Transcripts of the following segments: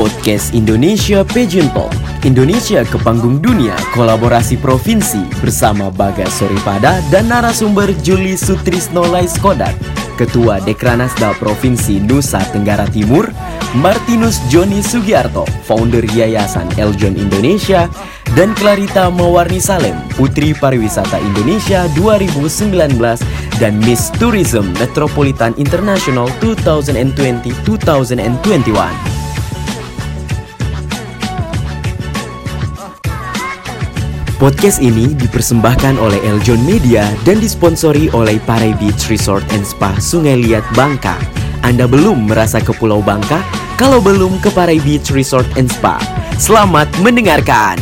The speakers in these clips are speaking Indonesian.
Podcast Indonesia Pageant Talk Indonesia ke panggung dunia kolaborasi provinsi bersama Bagas Soripada dan narasumber Juli Sutrisno Laiskodat Ketua Dekranasda Provinsi Nusa Tenggara Timur Martinus Joni Sugiarto Founder Yayasan Eljon Indonesia dan Clarita Mawarni Salem Putri Pariwisata Indonesia 2019 dan Miss Tourism Metropolitan International 2020-2021 Podcast ini dipersembahkan oleh Eljon Media dan disponsori oleh Parai Beach Resort and Spa Sungai Liat Bangka. Anda belum merasa ke Pulau Bangka? Kalau belum ke Parai Beach Resort and Spa, selamat mendengarkan.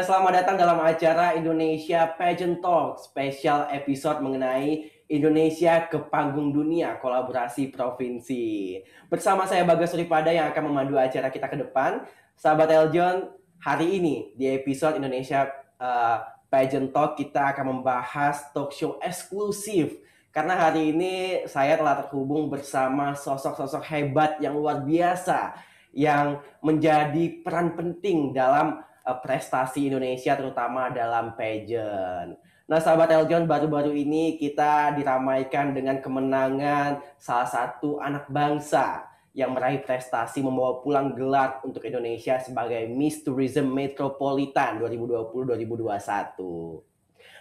Selamat datang dalam acara Indonesia Pageant Talk, spesial episode mengenai Indonesia ke panggung dunia kolaborasi provinsi. Bersama saya Bagas Suripada yang akan memandu acara kita ke depan. Sahabat Eljon, hari ini di episode Indonesia uh, Pageant Talk kita akan membahas talk show eksklusif karena hari ini saya telah terhubung bersama sosok-sosok hebat yang luar biasa yang menjadi peran penting dalam uh, prestasi Indonesia terutama dalam pageant. Nah, sahabat Eljon, baru-baru ini kita diramaikan dengan kemenangan salah satu anak bangsa yang meraih prestasi membawa pulang gelar untuk Indonesia sebagai Miss Tourism Metropolitan 2020-2021.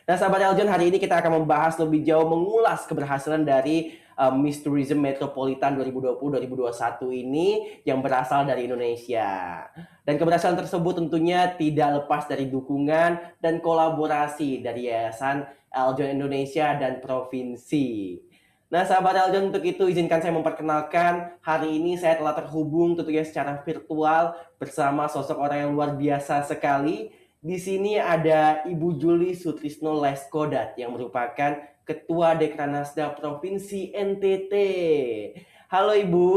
Nah, sahabat Eljon, hari ini kita akan membahas lebih jauh mengulas keberhasilan dari uh, Miss Tourism Metropolitan 2020-2021 ini yang berasal dari Indonesia. Dan keberhasilan tersebut tentunya tidak lepas dari dukungan dan kolaborasi dari Yayasan Eljon Indonesia dan Provinsi. Nah, sahabat Eljon, untuk itu izinkan saya memperkenalkan hari ini saya telah terhubung tentunya secara virtual bersama sosok orang yang luar biasa sekali. Di sini ada Ibu Juli Sutrisno Leskodat yang merupakan Ketua Dekranasda Provinsi NTT. Halo Ibu.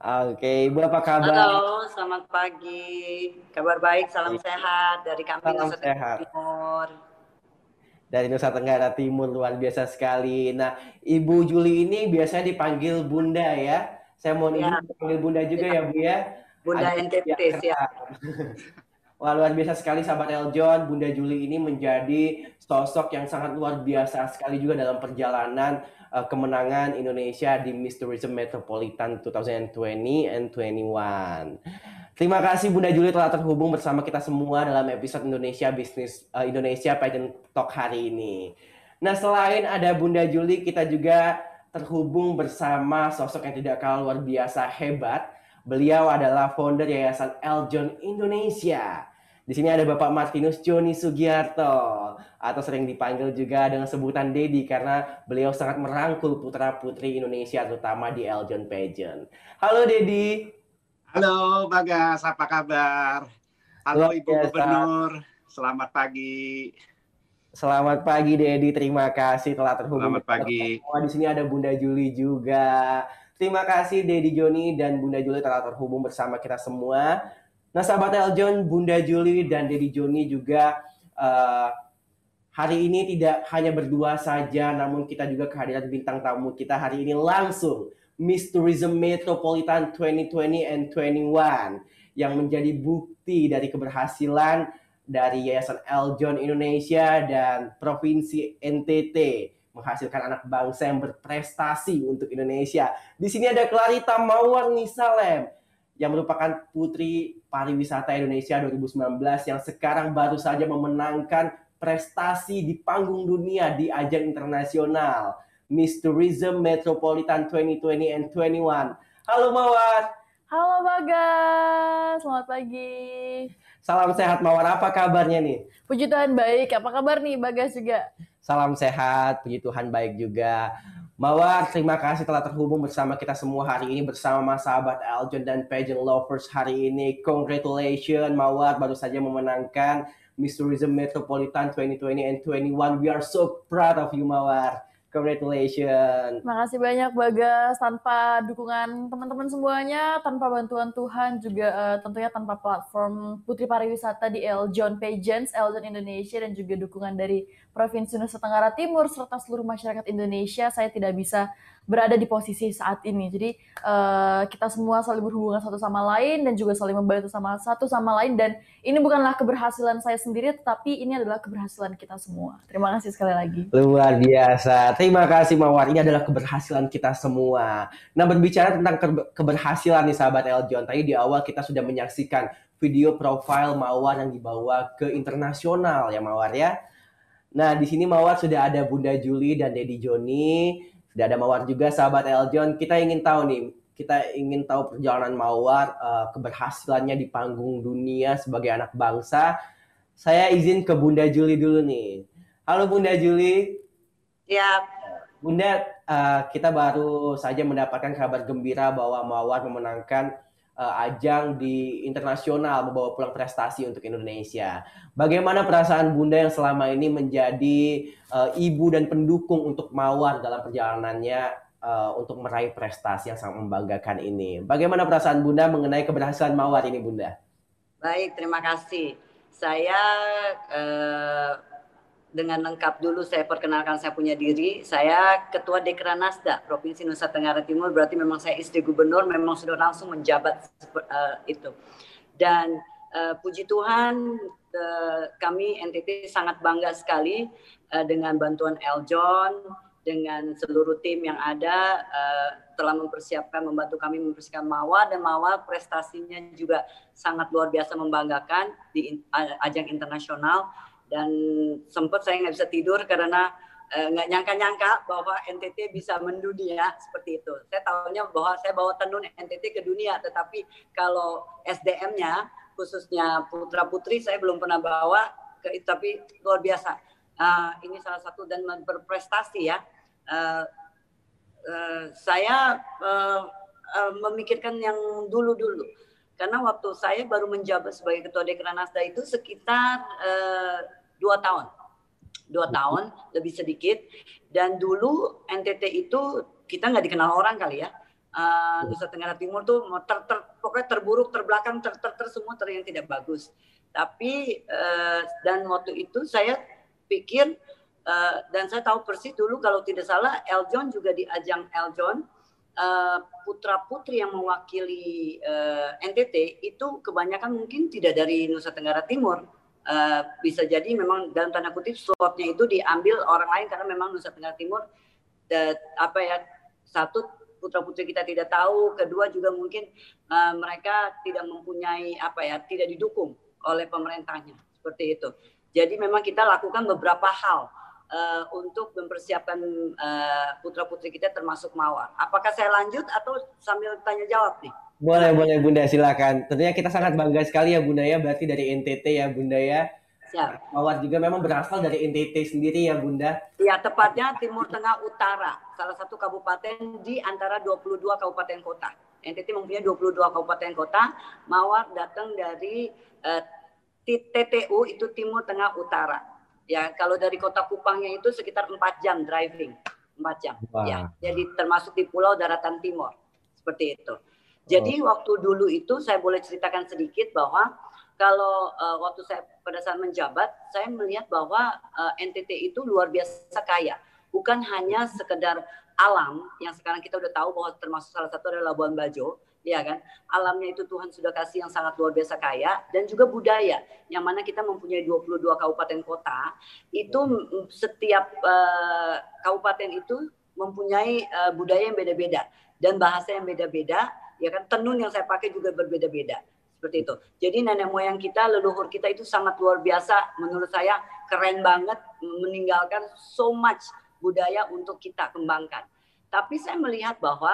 Oke, Ibu apa kabar? Halo, selamat pagi. Kabar baik, salam Iya. sehat dari kami Salam Nusa Tenggara sehat. Timur. Dari Nusa Tenggara Timur luar biasa sekali. Nah, Ibu Juli ini biasanya dipanggil Bunda ya. Saya mohon Ya. izin dipanggil Bunda juga ya, Bu ya. Bunda Agak NTT siap. Wah luar biasa sekali sahabat Eljon, Bunda Juli ini menjadi sosok yang sangat luar biasa sekali juga dalam perjalanan uh, kemenangan Indonesia di Miss Tourism Metropolitan 2020 and 21. Terima kasih Bunda Juli telah terhubung bersama kita semua dalam episode Indonesia Business uh, Indonesia Pageant Talk hari ini. Nah selain ada Bunda Juli, kita juga terhubung bersama sosok yang tidak kalah luar biasa hebat. Beliau adalah founder Yayasan Eljon Indonesia. Di sini ada Bapak Martinus Joni Sugiarto atau sering dipanggil juga dengan sebutan Dedi karena beliau sangat merangkul putra-putri Indonesia terutama di Eljon Pageant. Halo Dedi. Halo Bagas, apa kabar? Halo Ibu biasa. Gubernur, selamat pagi. Selamat pagi Dedi, terima kasih telah terhubung. Selamat pagi. Di sini ada Bunda Juli juga. Terima kasih Dedi Joni dan Bunda Juli telah terhubung bersama kita semua. Nah, sahabat Eljon, Bunda Juli dan Dedi Joni juga eh, hari ini tidak hanya berdua saja, namun kita juga kehadiran bintang tamu kita hari ini langsung Miss Tourism Metropolitan 2020 and 21 yang menjadi bukti dari keberhasilan dari Yayasan Eljon Indonesia dan Provinsi NTT menghasilkan anak bangsa yang berprestasi untuk Indonesia. Di sini ada Clarita Mawarni Salem yang merupakan putri pariwisata Indonesia 2019 yang sekarang baru saja memenangkan prestasi di panggung dunia di ajang internasional Miss Tourism Metropolitan 2020 and 21. Halo Mawar, Halo Bagas, selamat pagi. salam sehat Mawar. Apa kabarnya nih? Puji Tuhan baik, apa kabar nih Bagas juga? Salam sehat, puji Tuhan baik juga. Mawar, terima kasih telah terhubung bersama kita semua hari ini bersama Mas sahabat Eljon dan pageant lovers hari ini. Congratulations Mawar baru saja memenangkan Miss Tourism Metropolitan 2020 and 21. We are so proud of you Mawar. Congratulations. Makasih banyak Bagas. Tanpa dukungan teman-teman semuanya, tanpa bantuan Tuhan, juga uh, tentunya tanpa platform Putri Pariwisata di Eljon Pageants, Eljon Indonesia, dan juga dukungan dari Provinsi Nusa Tenggara Timur, serta seluruh masyarakat Indonesia, saya tidak bisa berada di posisi saat ini. Jadi uh, kita semua saling berhubungan satu sama lain dan juga saling membantu sama satu sama lain dan ini bukanlah keberhasilan saya sendiri tetapi ini adalah keberhasilan kita semua. Terima kasih sekali lagi. Luar biasa. Terima kasih Mawar. Ini adalah keberhasilan kita semua. Nah, berbicara tentang keberhasilan nih sahabat Eljon. Tadi di awal kita sudah menyaksikan video profile Mawar yang dibawa ke internasional ya Mawar ya. Nah, di sini Mawar sudah ada Bunda Juli dan Dedi Joni sudah ada Mawar juga sahabat Eljon. Kita ingin tahu nih, kita ingin tahu perjalanan Mawar uh, keberhasilannya di panggung dunia sebagai anak bangsa. Saya izin ke Bunda Juli dulu nih. Halo Bunda Juli. Ya. Bunda, uh, kita baru saja mendapatkan kabar gembira bahwa Mawar memenangkan uh, ajang di internasional membawa pulang prestasi untuk Indonesia. Bagaimana perasaan Bunda yang selama ini menjadi uh, ibu dan pendukung untuk Mawar dalam perjalanannya uh, untuk meraih prestasi yang sangat membanggakan ini? Bagaimana perasaan Bunda mengenai keberhasilan Mawar ini, Bunda? Baik, terima kasih. Saya uh, dengan lengkap dulu saya perkenalkan saya punya diri. Saya Ketua Dekranasda Provinsi Nusa Tenggara Timur. Berarti memang saya istri gubernur, memang sudah langsung menjabat uh, itu. Dan uh, puji Tuhan uh, kami NTT sangat bangga sekali uh, dengan bantuan Eljon, dengan seluruh tim yang ada uh, telah mempersiapkan membantu kami mempersiapkan Mawar dan Mawar prestasinya juga sangat luar biasa membanggakan di ajang internasional dan sempat saya nggak bisa tidur karena eh, nggak nyangka-nyangka bahwa NTT bisa mendunia seperti itu. Saya tahunya bahwa saya bawa tenun NTT ke dunia, tetapi kalau SDM-nya khususnya putra putri saya belum pernah bawa ke tapi luar biasa. Uh, ini salah satu dan berprestasi ya. Uh, uh, saya uh, uh, memikirkan yang dulu-dulu karena waktu saya baru menjabat sebagai ketua Dekranasda itu sekitar uh, dua tahun. Dua tahun lebih sedikit. Dan dulu NTT itu kita nggak dikenal orang kali ya. Uh, Nusa Tenggara Timur tuh ter, ter, pokoknya terburuk terbelakang ter, ter, ter semua ter yang tidak bagus. Tapi uh, dan waktu itu saya pikir uh, dan saya tahu persis dulu kalau tidak salah Eljon juga di ajang Eljon uh, putra putri yang mewakili uh, NTT itu kebanyakan mungkin tidak dari Nusa Tenggara Timur Uh, bisa jadi memang dalam tanda kutip slotnya itu diambil orang lain karena memang Nusa Tenggara Timur the, apa ya satu putra putri kita tidak tahu kedua juga mungkin uh, mereka tidak mempunyai apa ya tidak didukung oleh pemerintahnya. Seperti itu. Jadi memang kita lakukan beberapa hal uh, untuk mempersiapkan uh, putra putri kita termasuk mawar. Apakah saya lanjut atau sambil tanya jawab nih boleh, boleh Bunda, silakan. Tentunya kita sangat bangga sekali ya Bunda ya, berarti dari NTT ya Bunda ya. Siap. Mawar juga memang berasal dari NTT sendiri ya Bunda. Iya, tepatnya Timur Tengah Utara, salah satu kabupaten di antara 22 kabupaten kota. NTT mempunyai 22 kabupaten kota, Mawar datang dari eh, TTU itu Timur Tengah Utara. Ya, kalau dari kota Kupangnya itu sekitar 4 jam driving, 4 jam. Wow. Ya, jadi termasuk di Pulau Daratan Timur. Seperti itu. Jadi oh. waktu dulu itu saya boleh ceritakan sedikit bahwa kalau uh, waktu saya pada saat menjabat, saya melihat bahwa uh, eh, NTT itu luar biasa kaya. Bukan hanya sekedar alam yang sekarang kita udah tahu bahwa termasuk salah satu adalah Labuan Bajo, ya kan? Alamnya itu Tuhan sudah kasih yang sangat luar biasa kaya dan juga budaya yang mana kita mempunyai 22 kabupaten kota. Itu setiap uh, kabupaten itu mempunyai uh, budaya yang beda-beda dan bahasa yang beda-beda ya kan tenun yang saya pakai juga berbeda-beda seperti itu. Jadi nenek moyang kita, leluhur kita itu sangat luar biasa menurut saya keren banget meninggalkan so much budaya untuk kita kembangkan. Tapi saya melihat bahwa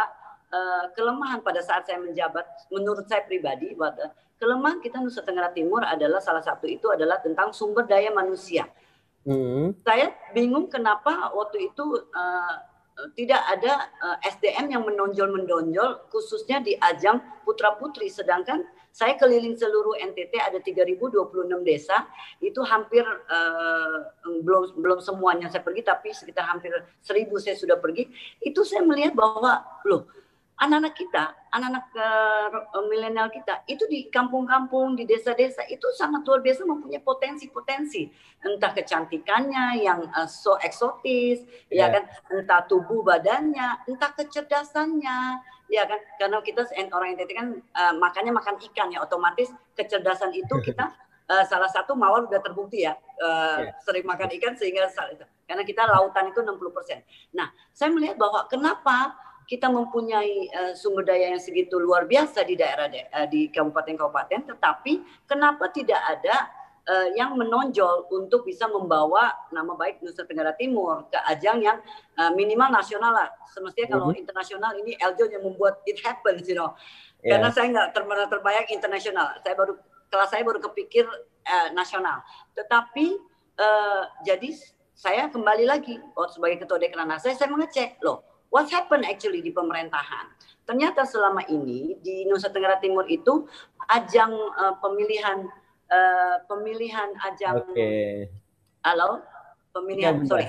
uh, kelemahan pada saat saya menjabat menurut saya pribadi bahwa kelemahan kita Nusa Tenggara Timur adalah salah satu itu adalah tentang sumber daya manusia. Hmm. Saya bingung kenapa waktu itu uh, tidak ada uh, SDM yang menonjol-menonjol khususnya di ajang putra-putri sedangkan saya keliling seluruh NTT ada 3026 desa. Itu hampir uh, belum belum semuanya saya pergi tapi sekitar hampir 1000 saya sudah pergi. Itu saya melihat bahwa loh anak-anak kita, anak-anak uh, milenial kita itu di kampung-kampung, di desa-desa itu sangat luar biasa mempunyai potensi-potensi. Entah kecantikannya yang uh, so eksotis, yeah. ya kan, entah tubuh badannya, entah kecerdasannya, ya kan. Karena kita orang NTT kan uh, makannya makan ikan ya, otomatis kecerdasan itu kita uh, salah satu mawar sudah terbukti ya uh, yeah. sering makan ikan sehingga karena kita lautan itu 60%. Nah, saya melihat bahwa kenapa kita mempunyai uh, sumber daya yang segitu luar biasa di daerah uh, di kabupaten-kabupaten, tetapi kenapa tidak ada uh, yang menonjol untuk bisa membawa nama baik Nusa Tenggara Timur ke ajang yang uh, minimal nasional lah. Semestinya kalau mm-hmm. internasional ini Eljo yang membuat it happen, you know. Yeah. Karena saya nggak terbayang terbayang internasional. Saya baru kelas saya baru kepikir uh, nasional. Tetapi uh, jadi saya kembali lagi oh, sebagai ketua dekranasa saya, saya mengecek loh what happened actually di pemerintahan. Ternyata selama ini di Nusa Tenggara Timur itu ajang uh, pemilihan uh, pemilihan ajang okay. halo? Pemilihan ya, sorry.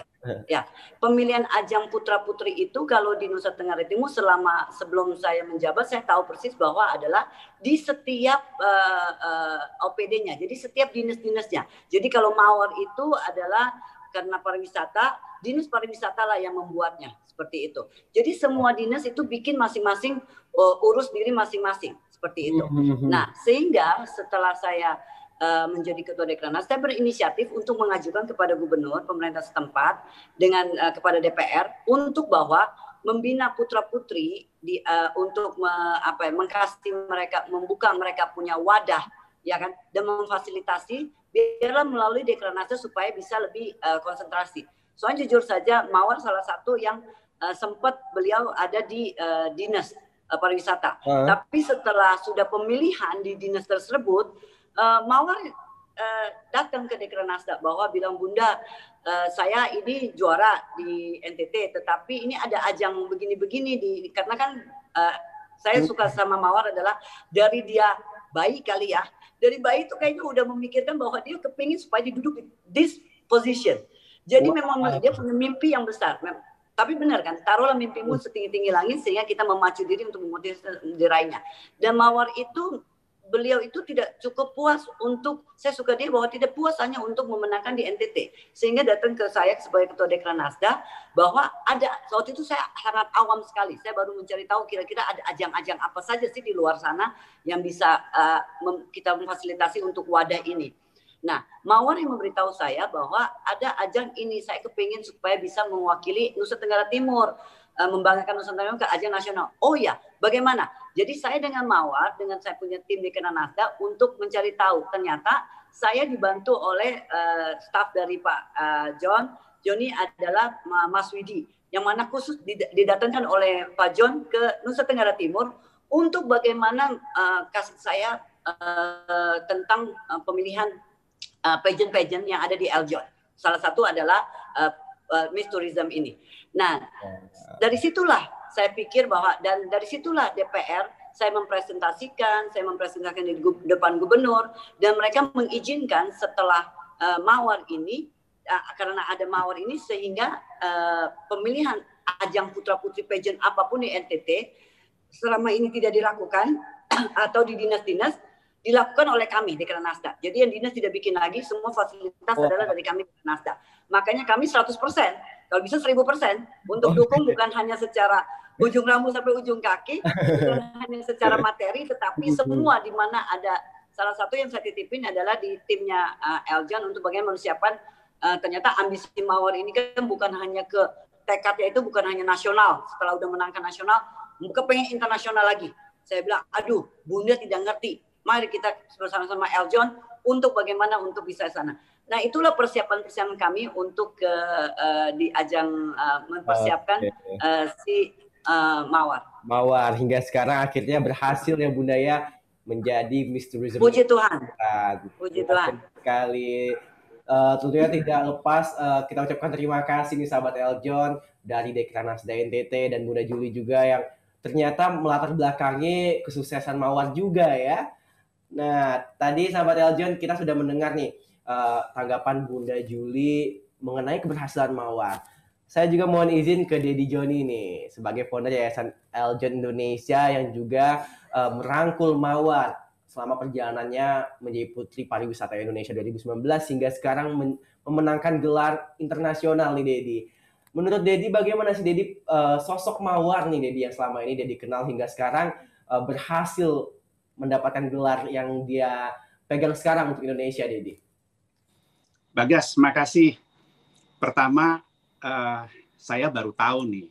ya pemilihan ajang putra putri itu kalau di Nusa Tenggara Timur selama sebelum saya menjabat saya tahu persis bahwa adalah di setiap uh, uh, OPD-nya jadi setiap dinas-dinasnya. Jadi kalau mawar itu adalah karena pariwisata dinas pariwisata lah yang membuatnya seperti itu. Jadi semua dinas itu bikin masing-masing uh, urus diri masing-masing seperti itu. Hmm, hmm, hmm. Nah, sehingga setelah saya uh, menjadi ketua Dekranasda, saya berinisiatif untuk mengajukan kepada gubernur pemerintah setempat dengan uh, kepada DPR untuk bahwa membina putra putri di uh, untuk me, apa ya, mengkasih mereka membuka mereka punya wadah ya kan dan memfasilitasi biarlah melalui dekranasda supaya bisa lebih uh, konsentrasi. Soalnya jujur saja Mawar salah satu yang uh, sempat beliau ada di uh, dinas uh, pariwisata. Uh. Tapi setelah sudah pemilihan di dinas tersebut, uh, Mawar uh, datang ke Dekranasda bahwa bilang Bunda, uh, saya ini juara di NTT, tetapi ini ada ajang begini-begini di karena kan uh, saya suka sama Mawar adalah dari dia bayi kali ya, dari bayi itu kayaknya udah memikirkan bahwa dia kepingin supaya duduk di this position. Jadi wow. memang dia punya mimpi yang besar tapi benar kan, taruhlah mimpimu hmm. setinggi-tinggi langit sehingga kita memacu diri untuk memotivasi diraihnya. Dan Mawar itu beliau itu tidak cukup puas untuk saya suka dia bahwa tidak puas hanya untuk memenangkan di NTT sehingga datang ke saya sebagai ketua Dekran Nasda bahwa ada waktu itu saya sangat awam sekali saya baru mencari tahu kira-kira ada ajang-ajang apa saja sih di luar sana yang bisa uh, kita memfasilitasi untuk wadah ini Nah, Mawar yang memberitahu saya bahwa ada ajang ini saya kepingin supaya bisa mewakili Nusa Tenggara Timur, uh, membanggakan Nusa Tenggara Timur ke ajang nasional. Oh ya, bagaimana? Jadi saya dengan Mawar, dengan saya punya tim di Kenanasda untuk mencari tahu. Ternyata saya dibantu oleh uh, staf dari Pak uh, John. Joni adalah Mas Widi, yang mana khusus didatangkan oleh Pak John ke Nusa Tenggara Timur untuk bagaimana uh, kasus saya uh, tentang uh, pemilihan uh, pageant-pageant yang ada di Eljon. Salah satu adalah uh, uh, Miss Tourism ini. Nah, dari situlah saya pikir bahwa dan dari situlah DPR saya mempresentasikan, saya mempresentasikan di depan gubernur dan mereka mengizinkan setelah uh, mawar ini uh, karena ada mawar ini sehingga uh, pemilihan ajang putra putri pageant apa pun di NTT selama ini tidak dilakukan atau di dinas-dinas dilakukan oleh kami di Nasda. Jadi yang dinas tidak bikin lagi, semua fasilitas oh. adalah dari kami di Nasda. Makanya kami 100%, kalau bisa 1000% untuk dukung bukan hanya secara ujung rambut sampai ujung kaki, bukan hanya secara materi, tetapi semua di mana ada salah satu yang saya titipin adalah di timnya uh, Eljan untuk bagaimana mempersiapkan uh, ternyata ambisi Mawar ini kan bukan hanya ke tekadnya itu bukan hanya nasional, setelah udah menangkan nasional, kepengen internasional lagi. Saya bilang, aduh, Bunda tidak ngerti Mari kita bersama-sama Eljon untuk bagaimana untuk bisa sana. Nah, itulah persiapan-persiapan kami untuk ke uh, di ajang uh, mempersiapkan okay. uh, si uh, Mawar. Mawar hingga sekarang akhirnya berhasil ya Bunda ya menjadi Miss Tourism. Puji Tuhan. Puji Tuhan. Sekali Uh, tentunya tidak lepas uh, kita ucapkan terima kasih nih sahabat Eljon dari Dekranas DNTT dan Bunda Juli juga yang ternyata melatar belakangi kesuksesan Mawar juga ya. Nah, tadi sahabat Eljon kita sudah mendengar nih uh, tanggapan Bunda Juli mengenai keberhasilan Mawar. Saya juga mohon izin ke Dedi Joni nih sebagai founder Yayasan Eljon Indonesia yang juga uh, merangkul Mawar selama perjalanannya menjadi Putri Pariwisata Indonesia 2019 hingga sekarang memenangkan gelar internasional nih Dedi. Menurut Dedi bagaimana sih Dedi uh, sosok Mawar nih Dedi yang selama ini Dedi kenal hingga sekarang uh, berhasil mendapatkan gelar yang dia pegang sekarang untuk Indonesia Dedi? Bagas, makasih. Pertama uh, saya baru tahu nih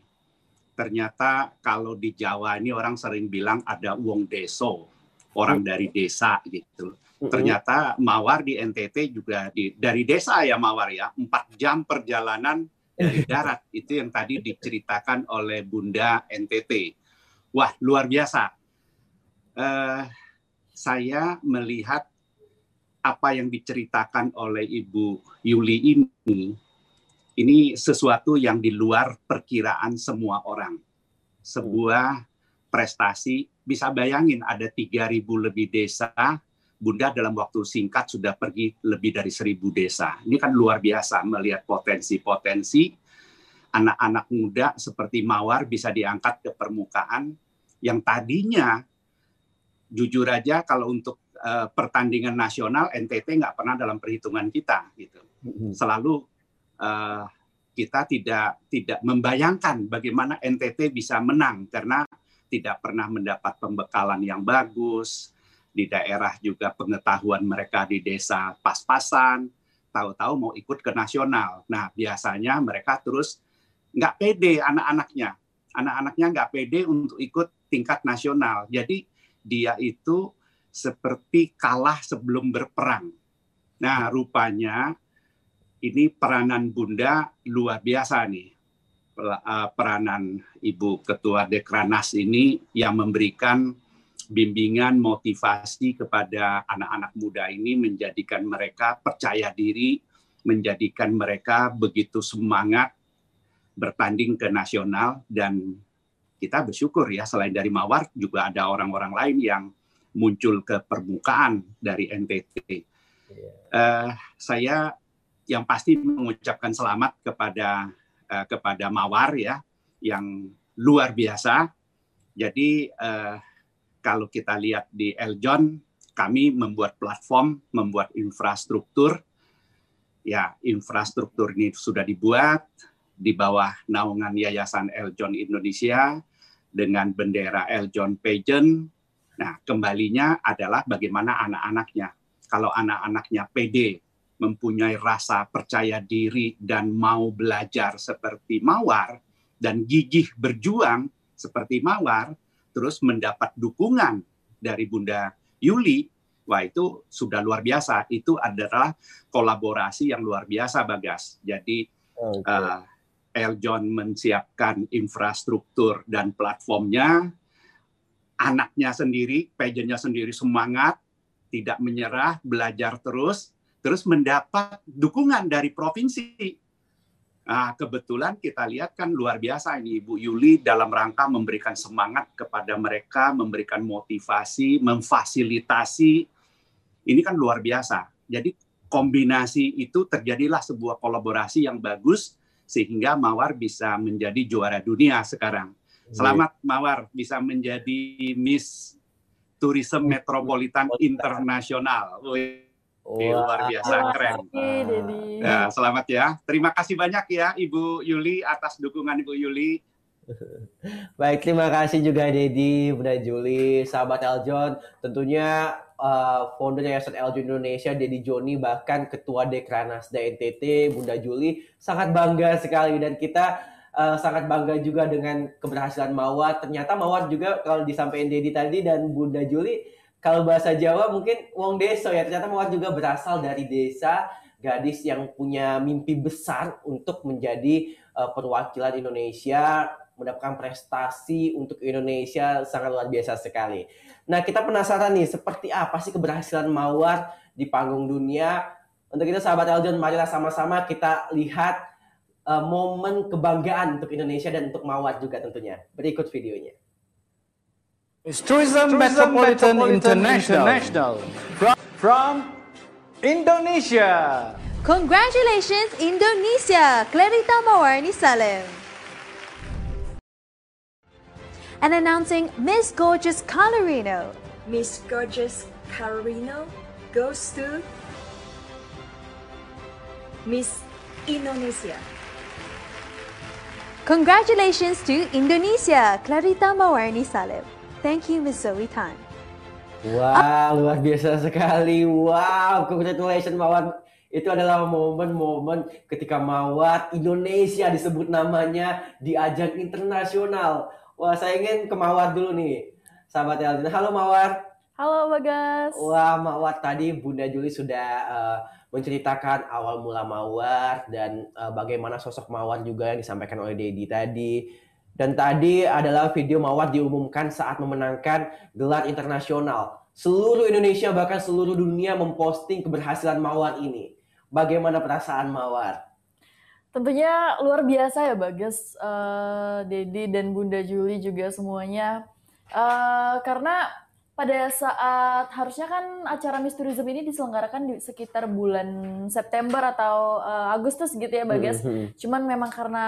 ternyata kalau di Jawa ini orang sering bilang ada uang deso orang dari desa gitu. Ternyata Mawar di NTT juga di, dari desa ya Mawar ya, empat jam perjalanan dari darat itu yang tadi diceritakan oleh Bunda NTT. Wah luar biasa. Uh, saya melihat apa yang diceritakan oleh Ibu Yuli ini, ini sesuatu yang di luar perkiraan semua orang. Sebuah prestasi bisa bayangin ada 3.000 lebih desa, Bunda dalam waktu singkat sudah pergi lebih dari seribu desa. Ini kan luar biasa melihat potensi-potensi anak-anak muda seperti Mawar bisa diangkat ke permukaan yang tadinya jujur aja kalau untuk uh, pertandingan nasional NTT nggak pernah dalam perhitungan kita gitu. Selalu uh, kita tidak tidak membayangkan bagaimana NTT bisa menang karena tidak pernah mendapat pembekalan yang bagus, di daerah juga pengetahuan mereka di desa pas-pasan, tahu-tahu mau ikut ke nasional. Nah, biasanya mereka terus nggak pede anak-anaknya. Anak-anaknya nggak pede untuk ikut tingkat nasional. Jadi dia itu seperti kalah sebelum berperang. Nah, rupanya ini peranan Bunda luar biasa nih Eh, peranan Ibu Ketua Dekranas ini yang memberikan bimbingan motivasi kepada anak-anak muda ini menjadikan mereka percaya diri, menjadikan mereka begitu semangat bertanding ke nasional dan kita bersyukur ya selain dari Mawar juga ada orang-orang lain yang muncul ke permukaan dari NTT. Uh, saya yang pasti mengucapkan selamat kepada uh, kepada Mawar ya yang luar biasa. Jadi uh, kalau kita lihat di Eljon, kami membuat platform, membuat infrastruktur. Ya, infrastruktur ini sudah dibuat di bawah naungan Yayasan Eljon Indonesia dengan bendera Eljon Pageant. Nah, kembalinya adalah bagaimana anak-anaknya. Kalau anak-anaknya PD mempunyai rasa percaya diri dan mau belajar seperti Mawar dan gigih berjuang seperti Mawar, terus mendapat dukungan dari Bunda Yuli, wah itu sudah luar biasa. Itu adalah kolaborasi yang luar biasa, Bagas. Jadi okay. uh, eh, Eljon menyiapkan infrastruktur dan platformnya, anaknya sendiri, pageantnya sendiri semangat, tidak menyerah, belajar terus, terus mendapat dukungan dari provinsi. Nah, kebetulan kita lihat kan luar biasa ini Ibu Yuli dalam rangka memberikan semangat kepada mereka, memberikan motivasi, memfasilitasi. Ini kan luar biasa. Jadi kombinasi itu terjadilah sebuah kolaborasi yang bagus sehingga Mawar bisa menjadi juara dunia sekarang. Selamat Mawar bisa menjadi Miss Tourism Metropolitan Internasional. Wah, luar biasa keren. Ya, selamat ya. Terima kasih banyak ya Ibu Yuli atas dukungan Ibu Yuli. Baik, terima kasih juga Dedi, Bunda Juli, sahabat Eljon. Tentunya uh, founder Yayasan Eljon Indonesia, Dedi Joni, bahkan Ketua Dekranas NTT, Bunda Juli, sangat bangga sekali. Dan kita uh, sangat bangga juga dengan keberhasilan Mawar. Ternyata Mawar juga kalau disampaikan Dedi tadi dan Bunda Juli, kalau bahasa Jawa mungkin wong deso ya ternyata Mawar juga berasal dari desa gadis yang punya mimpi besar untuk menjadi uh, perwakilan Indonesia mendapatkan prestasi untuk Indonesia sangat luar biasa sekali. Nah kita penasaran nih seperti apa sih keberhasilan Mawar di panggung dunia Untuk itu sahabat Eljon, marilah sama-sama kita lihat uh, momen kebanggaan untuk Indonesia dan untuk Mawar juga tentunya. Berikut videonya. It's Tourism, Metropolitan, Metropolitan International, International. From, from Indonesia. Congratulations Indonesia, Clarita Mawarni Salem. And announcing Miss Gorgeous Colorino. Miss Gorgeous Colorino goes to Miss Indonesia. Congratulations to Indonesia, Clarita Mawarni Salem. Thank you, Miss Zoe Tan. Wow, luar biasa sekali. Wow, congratulations Mawar. Itu adalah momen-momen ketika Mawar Indonesia disebut namanya di ajang internasional. Wah, saya ingin ke Mawar dulu nih. Sahabat Eldin. Halo Mawar. Halo Bagas. Wah, Mawar tadi Bunda Juli sudah uh, menceritakan awal mula Mawar dan uh, bagaimana sosok Mawar juga yang disampaikan oleh Dedi tadi. Dan tadi adalah video Mawar diumumkan saat memenangkan gelar internasional. Seluruh Indonesia bahkan seluruh dunia memposting keberhasilan Mawar ini. Bagaimana perasaan Mawar? Tentunya luar biasa ya Bagas, uh, Dedi dan Bunda Juli juga semuanya. Uh, karena pada saat harusnya kan acara Miss Tourism ini diselenggarakan di sekitar bulan September atau uh, Agustus gitu ya Bagas. Mm -hmm. Cuman memang karena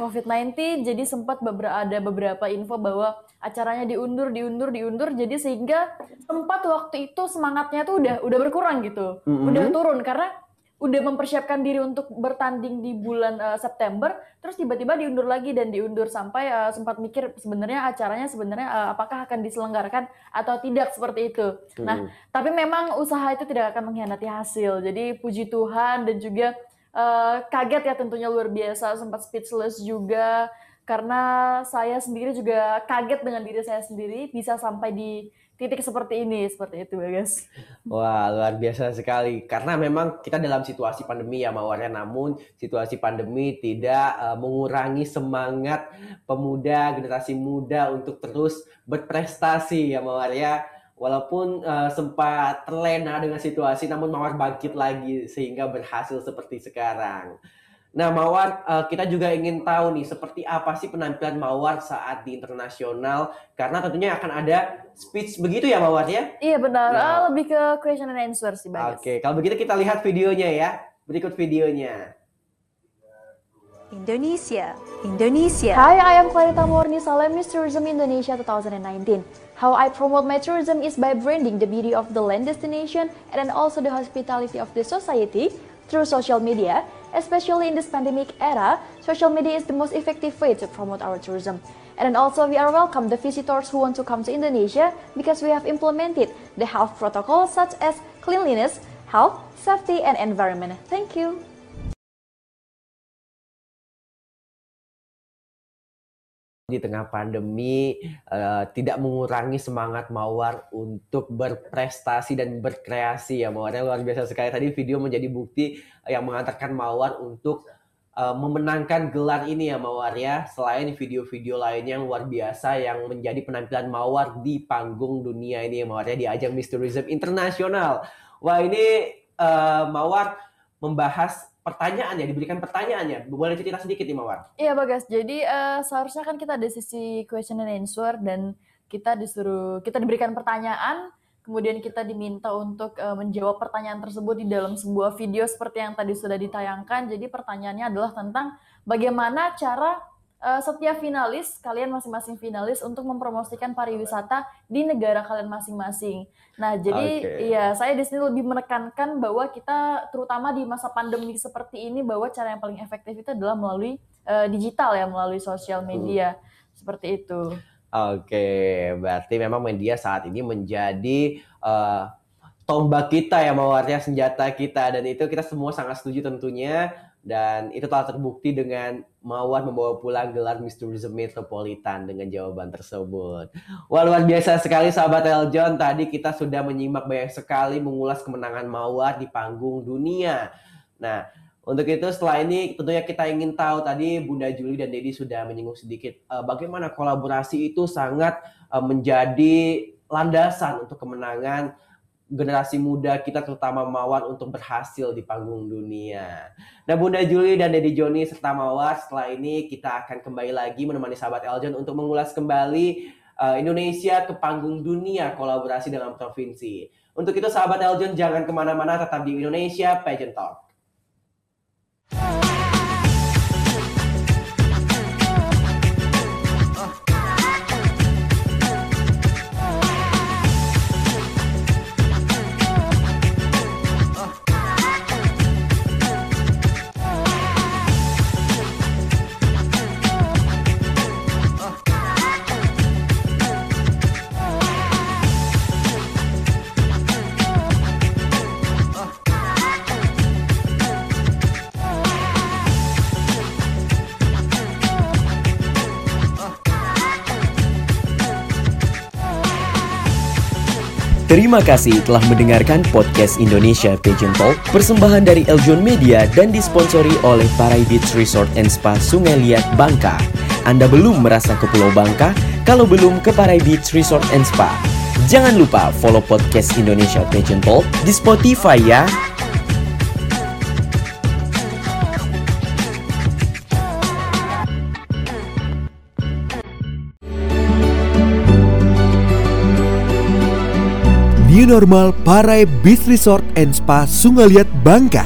COVID-19 jadi sempat beberapa ada beberapa info bahwa acaranya diundur, diundur, diundur jadi sehingga sempat waktu itu semangatnya tuh udah udah berkurang gitu. Mm -hmm. Udah turun karena udah mempersiapkan diri untuk bertanding di bulan uh, September, terus tiba-tiba diundur lagi dan diundur sampai uh, sempat mikir sebenarnya acaranya sebenarnya uh, apakah akan diselenggarakan atau tidak seperti itu. Hmm. Nah, tapi memang usaha itu tidak akan mengkhianati hasil. Jadi puji Tuhan dan juga uh, kaget ya tentunya luar biasa, sempat speechless juga karena saya sendiri juga kaget dengan diri saya sendiri bisa sampai di titik seperti ini seperti itu ya guys. Wah luar biasa sekali karena memang kita dalam situasi pandemi ya mawarnya namun situasi pandemi tidak uh, mengurangi semangat pemuda generasi muda untuk terus berprestasi ya mawar ya walaupun uh, sempat terlena dengan situasi namun mawar bangkit lagi sehingga berhasil seperti sekarang. Nah, Mawar, uh, kita juga ingin tahu nih seperti apa sih penampilan Mawar saat di internasional karena tentunya akan ada speech begitu ya Mawar ya? Iya benar, nah, uh, lebih ke question and answer sih Oke, okay. kalau begitu kita lihat videonya ya. Berikut videonya. Indonesia, Indonesia. Hi, I am Clarita Morni Salem, Miss Tourism Indonesia 2019. How I promote my tourism is by branding the beauty of the land destination and then also the hospitality of the society through social media Especially in this pandemic era, social media is the most effective way to promote our tourism. And also we are welcome the visitors who want to come to Indonesia because we have implemented the health protocols such as cleanliness, health, safety, and environment. Thank you. Di tengah pandemi uh, tidak mengurangi semangat Mawar untuk berprestasi dan berkreasi ya Mawarnya luar biasa sekali. Tadi video menjadi bukti yang mengantarkan Mawar untuk uh, memenangkan gelar ini ya Mawar ya. Selain video-video lainnya yang luar biasa yang menjadi penampilan Mawar di panggung dunia ini ya Mawar ya di ajang Miss Tourism Internasional. Wah ini uh, Mawar membahas pertanyaan ya, diberikan pertanyaannya. Boleh cerita sedikit nih Mawar? Iya Bagas, jadi uh, seharusnya kan kita ada sisi question and answer dan kita disuruh, kita diberikan pertanyaan, kemudian kita diminta untuk uh, menjawab pertanyaan tersebut di dalam sebuah video seperti yang tadi sudah ditayangkan. Jadi pertanyaannya adalah tentang bagaimana cara uh, setiap finalis, kalian masing-masing finalis untuk mempromosikan pariwisata di negara kalian masing-masing. Nah, jadi okay. ya saya di sini lebih menekankan bahwa kita terutama di masa pandemi seperti ini bahwa cara yang paling efektif itu adalah melalui uh, digital ya, melalui sosial media. Hmm. Seperti itu. Oke, berarti memang media saat ini menjadi uh, tombak kita ya, mawarnya senjata kita dan itu kita semua sangat setuju tentunya dan itu telah terbukti dengan Mawar membawa pulang gelar Miss Metropolitan dengan jawaban tersebut. Wah luar biasa sekali sahabat Eljon. Tadi kita sudah menyimak banyak sekali mengulas kemenangan Mawar di panggung dunia. Nah, untuk itu setelah ini tentunya kita ingin tahu tadi Bunda Juli dan Dedi sudah menyinggung sedikit uh, bagaimana kolaborasi itu sangat uh, menjadi landasan untuk kemenangan generasi muda kita terutama Mawar untuk berhasil di panggung dunia. Nah Bunda Juli dan Dedi Joni serta Mawar setelah ini kita akan kembali lagi menemani sahabat Eljon untuk mengulas kembali uh, Indonesia ke panggung dunia kolaborasi dengan provinsi. Untuk itu sahabat Eljon jangan ke mana-mana tetap di Indonesia Pageant Talk. Terima kasih telah mendengarkan podcast Indonesia Pageant Talk persembahan dari Eljon Media dan disponsori oleh Parai Beach Resort and Spa Sungai Liat Bangka. Anda belum merasa ke Pulau Bangka? Kalau belum ke Parai Beach Resort and Spa. Jangan lupa follow podcast Indonesia Pageant Talk di Spotify ya. Normal Parai Beach Resort and Spa Sungaliat Bangka.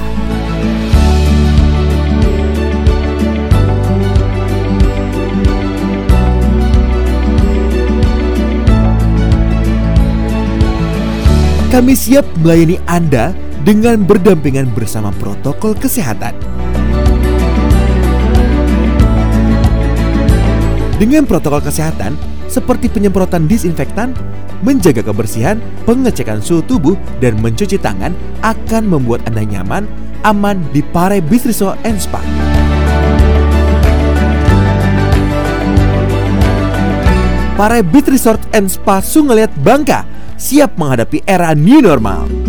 Kami siap melayani Anda dengan berdampingan bersama protokol kesehatan. Dengan protokol kesehatan seperti penyemprotan disinfektan, menjaga kebersihan, pengecekan suhu tubuh, dan mencuci tangan akan membuat Anda nyaman, aman di Pare Beach Resort and Spa. Pare Beach Resort and Spa Sungeliat Bangka siap menghadapi era new normal.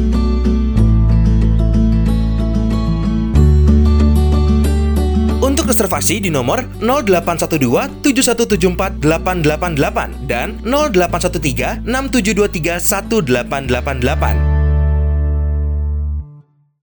Reservasi di nomor 0812 7174 888 dan 0813 6723 1888.